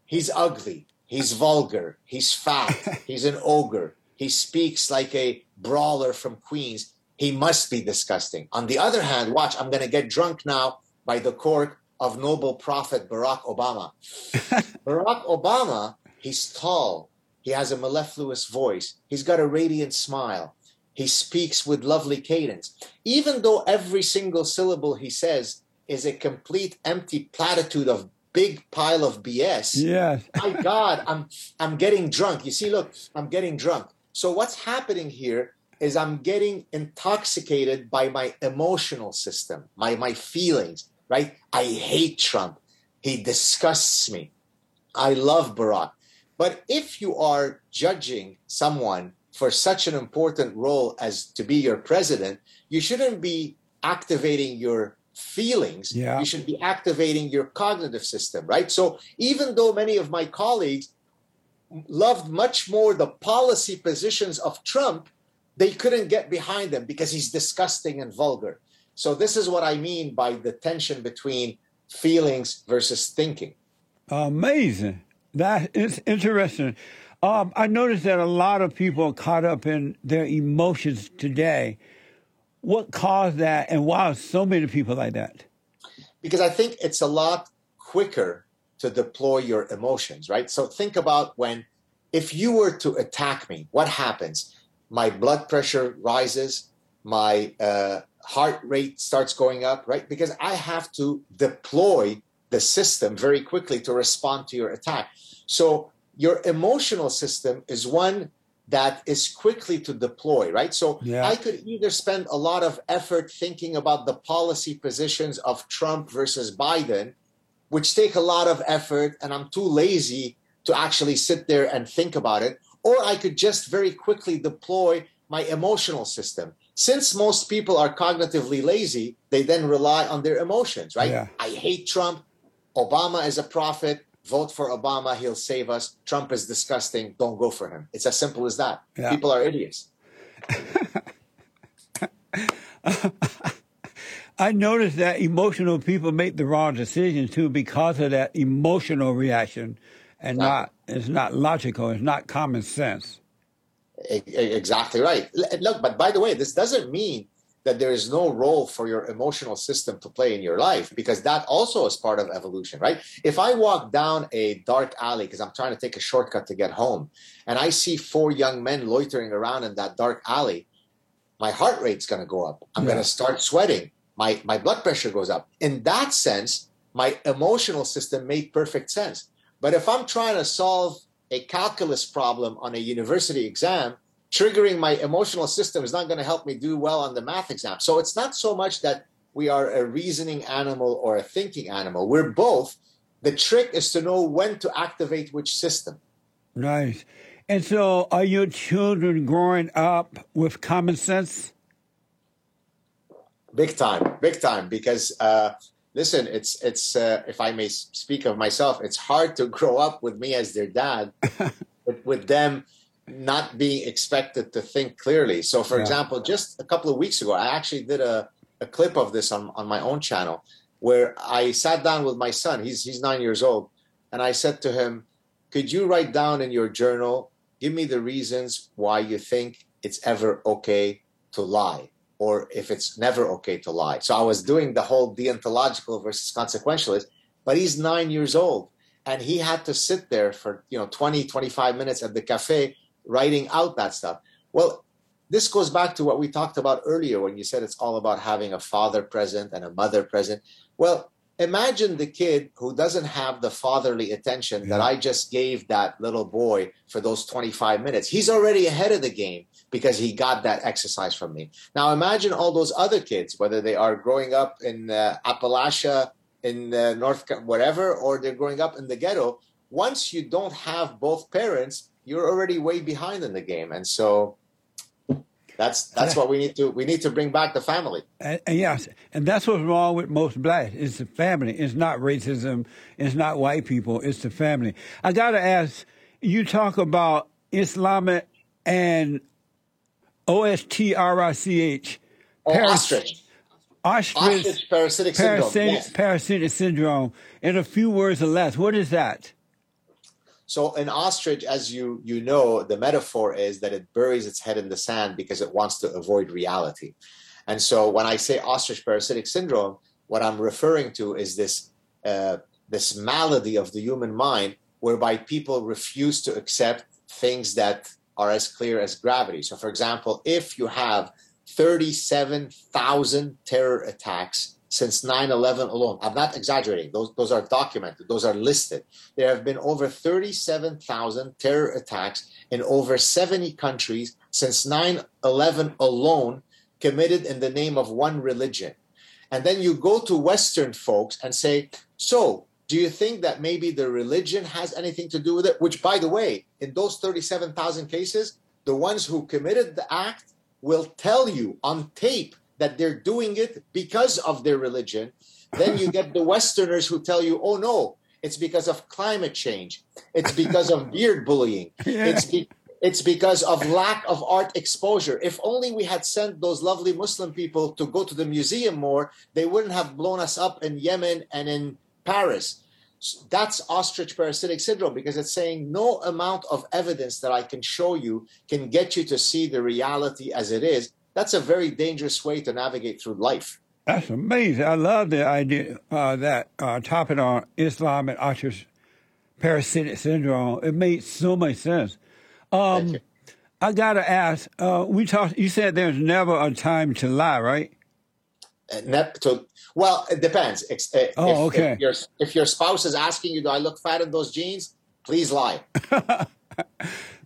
he's ugly, he's vulgar, he's fat, he's an ogre, he speaks like a brawler from Queens. He must be disgusting. On the other hand, watch, I'm going to get drunk now by the cork of noble prophet Barack Obama. Barack Obama, he's tall. He has a mellifluous voice. He's got a radiant smile. He speaks with lovely cadence. Even though every single syllable he says is a complete empty platitude of big pile of BS. Yeah. My God, I'm I'm getting drunk. You see, look, I'm getting drunk. So what's happening here is I'm getting intoxicated by my emotional system, my my feelings, right? I hate Trump. He disgusts me. I love Barack. But if you are judging someone for such an important role as to be your president, you shouldn't be activating your feelings. Yeah. You should be activating your cognitive system, right? So even though many of my colleagues loved much more the policy positions of Trump, they couldn't get behind him because he's disgusting and vulgar. So this is what I mean by the tension between feelings versus thinking. Amazing. That is interesting. Um, I noticed that a lot of people are caught up in their emotions today. What caused that, and why are so many people like that? Because I think it's a lot quicker to deploy your emotions, right? So think about when, if you were to attack me, what happens? My blood pressure rises, my uh, heart rate starts going up, right? Because I have to deploy the system very quickly to respond to your attack. So your emotional system is one that is quickly to deploy, right? So Yeah. I could either spend a lot of effort thinking about the policy positions of Trump versus Biden, which take a lot of effort, and I'm too lazy to actually sit there and think about it, or I could just very quickly deploy my emotional system. Since most people are cognitively lazy, they then rely on their emotions, right? Yeah. I hate Trump. Obama is a prophet. vote for Obama, he'll save us. Trump is disgusting, don't go for him. It's as simple as that. Yeah. People are idiots. I noticed that emotional people make the wrong decisions too because of that emotional reaction, and not it's mm-hmm. not logical. It's not common sense. Exactly right. Look, but by the way, this doesn't mean that there is no role for your emotional system to play in your life because that also is part of evolution, right? If I walk down a dark alley because I'm trying to take a shortcut to get home and I see four young men loitering around in that dark alley, my heart rate's going to go up. I'm Yeah. going to start sweating. My my blood pressure goes up. In that sense, my emotional system made perfect sense. But if I'm trying to solve a calculus problem on a university exam, triggering my emotional system is not going to help me do well on the math exam. So it's not so much that we are a reasoning animal or a thinking animal. We're both. The trick is to know when to activate which system. Nice. And so, are your children growing up with common sense? Big time, big time. Because uh, listen, it's it's uh, if I may speak of myself, it's hard to grow up with me as their dad, with, with them not being expected to think clearly. So, for Yeah. example, just a couple of weeks ago, I actually did a, a clip of this on, on my own channel where I sat down with my son. He's he's nine years old, and I said to him, "Could you write down in your journal? Give me the reasons why you think it's ever okay to lie." Or if it's never okay to lie. So I was doing the whole deontological versus consequentialist, but he's nine years old and he had to sit there for, you know, 20, 25 minutes at the cafe writing out that stuff. Well, this goes back to what we talked about earlier when you said it's all about having a father present and a mother present. Well, imagine the kid who doesn't have the fatherly attention that I just gave that little boy for those 25 minutes. He's already ahead of the game because he got that exercise from me. Now imagine all those other kids, whether they are growing up in uh, Appalachia, in uh, North, whatever, or they're growing up in the ghetto. Once you don't have both parents, you're already way behind in the game, and so that's that's what we need to we need to bring back the family. And, and yes, and that's what's wrong with most blacks. It's the family. It's not racism. It's not white people. It's the family. I got to ask. You talk about Islamic and O S T R I C H. Oh, Paras- ostrich, Ostrich, ostrich parasitic syndrome. parasitic, Yes. parasitic syndrome. In a few words or less, what is that? So an ostrich, as you you know, the metaphor is that it buries its head in the sand because it wants to avoid reality. And so when I say ostrich parasitic syndrome, what I'm referring to is this uh, this malady of the human mind, whereby people refuse to accept things that are as clear as gravity. So, for example, if you have 37,000 terror attacks since 9/11 alone, I'm not exaggerating; those those are documented, those are listed. There have been over 37,000 terror attacks in over 70 countries since 9 11 alone, committed in the name of one religion. And then you go to Western folks and say, So, do you think that maybe the religion has anything to do with it? Which, by the way, in those 37,000 cases, the ones who committed the act will tell you on tape that they're doing it because of their religion. Then you get the Westerners who tell you, oh no, it's because of climate change. It's because of beard bullying. Yeah. It's be- it's because of lack of art exposure. If only we had sent those lovely Muslim people to go to the museum more, they wouldn't have blown us up in Yemen and in Paris. That's ostrich parasitic syndrome because it's saying no amount of evidence that I can show you can get you to see the reality as it is. That's a very dangerous way to navigate through life. That's amazing. I love the idea uh, that uh, topic on Islam and ostrich parasitic syndrome. It made so much sense. Um. I gotta ask. Uh, we talked. You said there's never a time to lie, right? Uh, to- well, it depends. Uh, Oh, if, okay. If your, if your spouse is asking you, "Do I look fat in those jeans?" Please lie.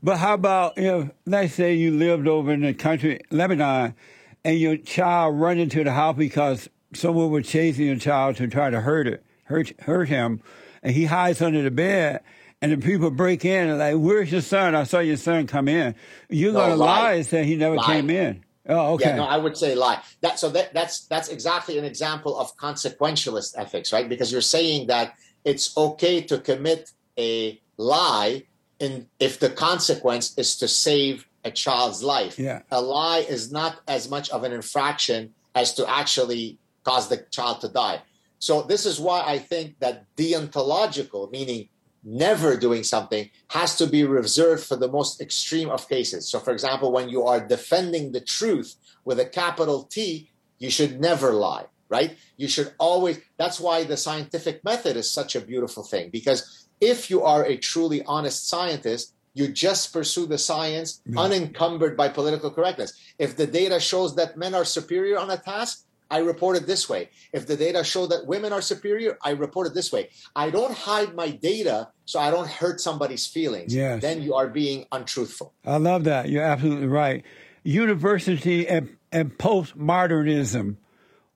But how about if, let's say, you lived over in the country, Lebanon, and your child run into the house because someone was chasing your child to try to hurt it, hurt hurt him, and he hides under the bed, and the people break in and like, "Where's your son? I saw your son come in." You're No, gonna lie. lie and say he never Lie. came in. Oh, okay. Yeah, no, I would say lie. That so that that's that's exactly an example of consequentialist ethics, right? Because you're saying that it's okay to commit a lie in if the consequence is to save a child's life. Yeah. A lie is not as much of an infraction as to actually cause the child to die. So this is why I think that deontological, meaning never doing something, has to be reserved for the most extreme of cases. So, for example, when you are defending the truth with a capital T, you should never lie, right? You should always. That's why the scientific method is such a beautiful thing because if you are a truly honest scientist, you just pursue the science unencumbered by political correctness. If the data shows that men are superior on a task, I report it this way. If the data show that women are superior, I report it this way. I don't hide my data so I don't hurt somebody's feelings. Yes. Then you are being untruthful. I love that. You're absolutely right. University and, and postmodernism.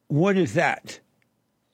What is that?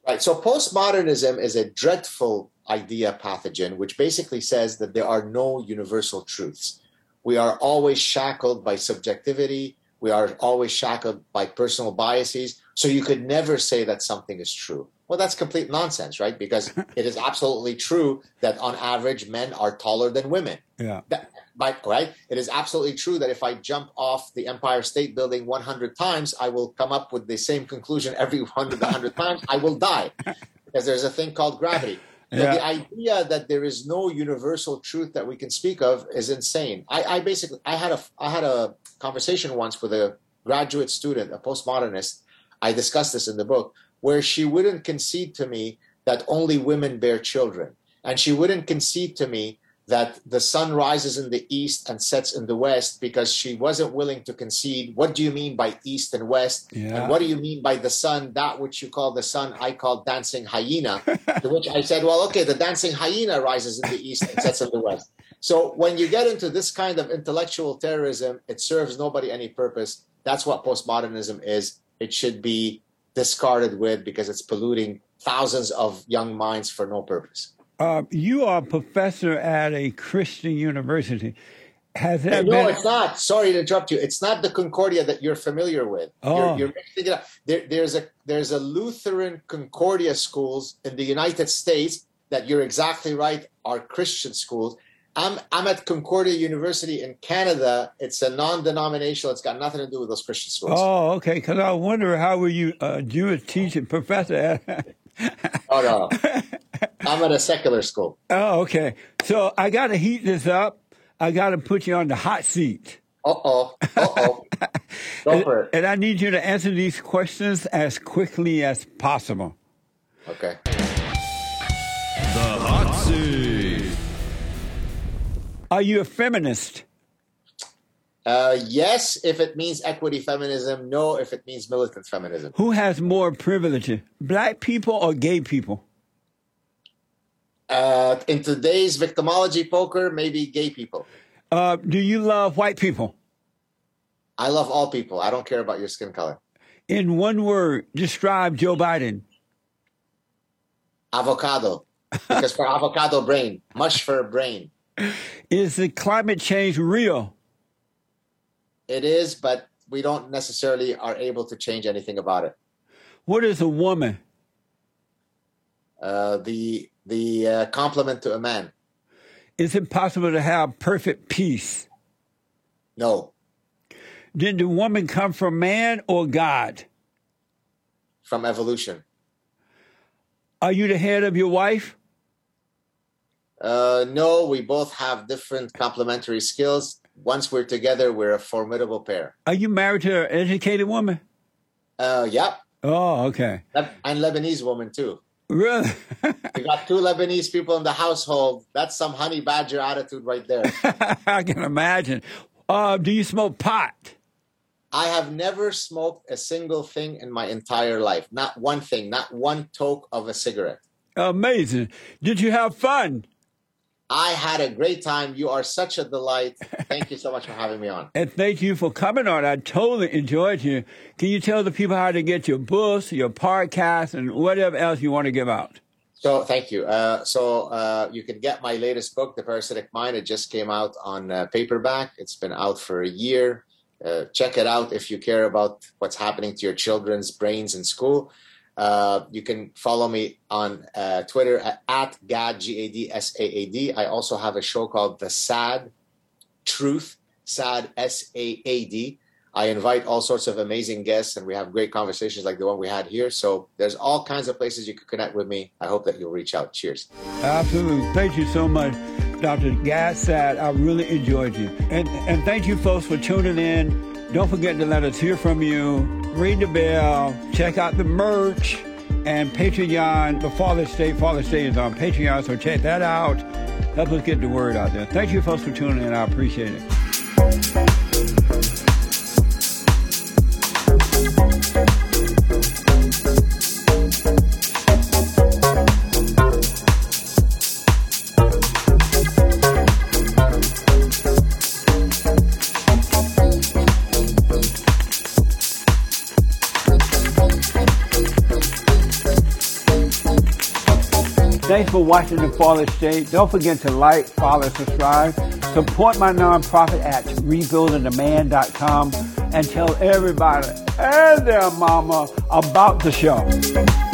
Right. So postmodernism is a dreadful idea pathogen, which basically says that there are no universal truths. We are always shackled by subjectivity. We are always shackled by personal biases. So you could never say that something is true. Well, that's complete nonsense, right? Because it is absolutely true that on average, men are taller than women. Yeah. That, by, right? It is absolutely true that if I jump off the Empire State Building 100 times, I will come up with the same conclusion every 100, 100 times. I will die because there's a thing called gravity. Yeah. the idea that there is no universal truth that we can speak of is insane. I, I basically I had a I had a conversation once with a graduate student, a postmodernist. I discussed this in the book, where she wouldn't concede to me that only women bear children, and she wouldn't concede to me that the sun rises in the east and sets in the west because she wasn't willing to concede. What do you mean by east and west? Yeah. And what do you mean by the sun? That which you call the sun, I call dancing hyena. to which I said, well, okay, the dancing hyena rises in the east and sets in the west. So when you get into this kind of intellectual terrorism, it serves nobody any purpose. That's what postmodernism is. It should be discarded with because it's polluting thousands of young minds for no purpose. Uh, you are a professor at a Christian university. Has that no, been? it's not. Sorry to interrupt you. It's not the Concordia that you're familiar with. Oh. You're, you're mixing it up. There, there's a there's a Lutheran Concordia schools in the United States that you're exactly right are Christian schools. I'm I'm at Concordia University in Canada. It's a non-denominational. It's got nothing to do with those Christian schools. Oh, okay. Because I wonder how were you a Jewish teaching professor at? Oh no, I'm at a secular school. oh, okay. So I got to heat this up. I got to put you on the hot seat. Uh oh. Uh oh. Go for it. And I need you to answer these questions as quickly as possible. Okay. The hot seat. Are you a feminist? Uh, yes, if it means equity feminism. No, if it means militant feminism. Who has more privilege, black people or gay people? Uh, in today's victimology poker, maybe gay people. Uh, do you love white people? I love all people. I don't care about your skin color. In one word, describe Joe Biden. Avocado, because for avocado brain, mush for brain. Is the climate change real? It is, but we don't necessarily are able to change anything about it. What is a woman? Uh, the the uh, complement to a man. Is it possible to have perfect peace? No, Did the woman come from man or God? from evolution. Are you the head of your wife? Uh, no, we both have different complementary skills. Once we're together, we're a formidable pair. Are you married to an educated woman? Uh, yep, Oh, okay. And Lebanese woman too. Really? We got two Lebanese people in the household. That's some honey badger attitude right there. I can imagine. Uh, do you smoke pot? I have never smoked a single thing in my entire life. Not one thing, not one toke of a cigarette. Amazing. Did you have fun? I had a great time. You are such a delight. Thank you so much for having me on. And thank you for coming on. I totally enjoyed you. Can you tell the people how to get your books, your podcast, and whatever else you want to give out? So thank you. Uh, so uh, you can get my latest book, The Parasitic Mind. It just came out on uh, paperback. It's been out for a year. Uh, check it out if you care about what's happening to your children's brains in school. Uh, you can follow me on uh, Twitter at, at GAD, G A D S A A D. I also have a show called The Saad Truth, SAD S A A D. I invite all sorts of amazing guests and we have great conversations like the one we had here. So there's all kinds of places you can connect with me. I hope that you'll reach out. Cheers. Absolutely. Thank you so much, Dr. Gad Saad. I really enjoyed you. And, and thank you, folks, for tuning in. Don't forget to let us hear from you. Ring the bell. Check out the merch and Patreon. The Fallen State. Fallen State is on Patreon, so check that out. Help us get the word out there. Thank you, folks, for tuning in. I appreciate it. Thanks for watching The Fallen State. Don't forget to like, follow, subscribe. Support my nonprofit at rebuildingtheman.com and tell everybody and their mama about the show.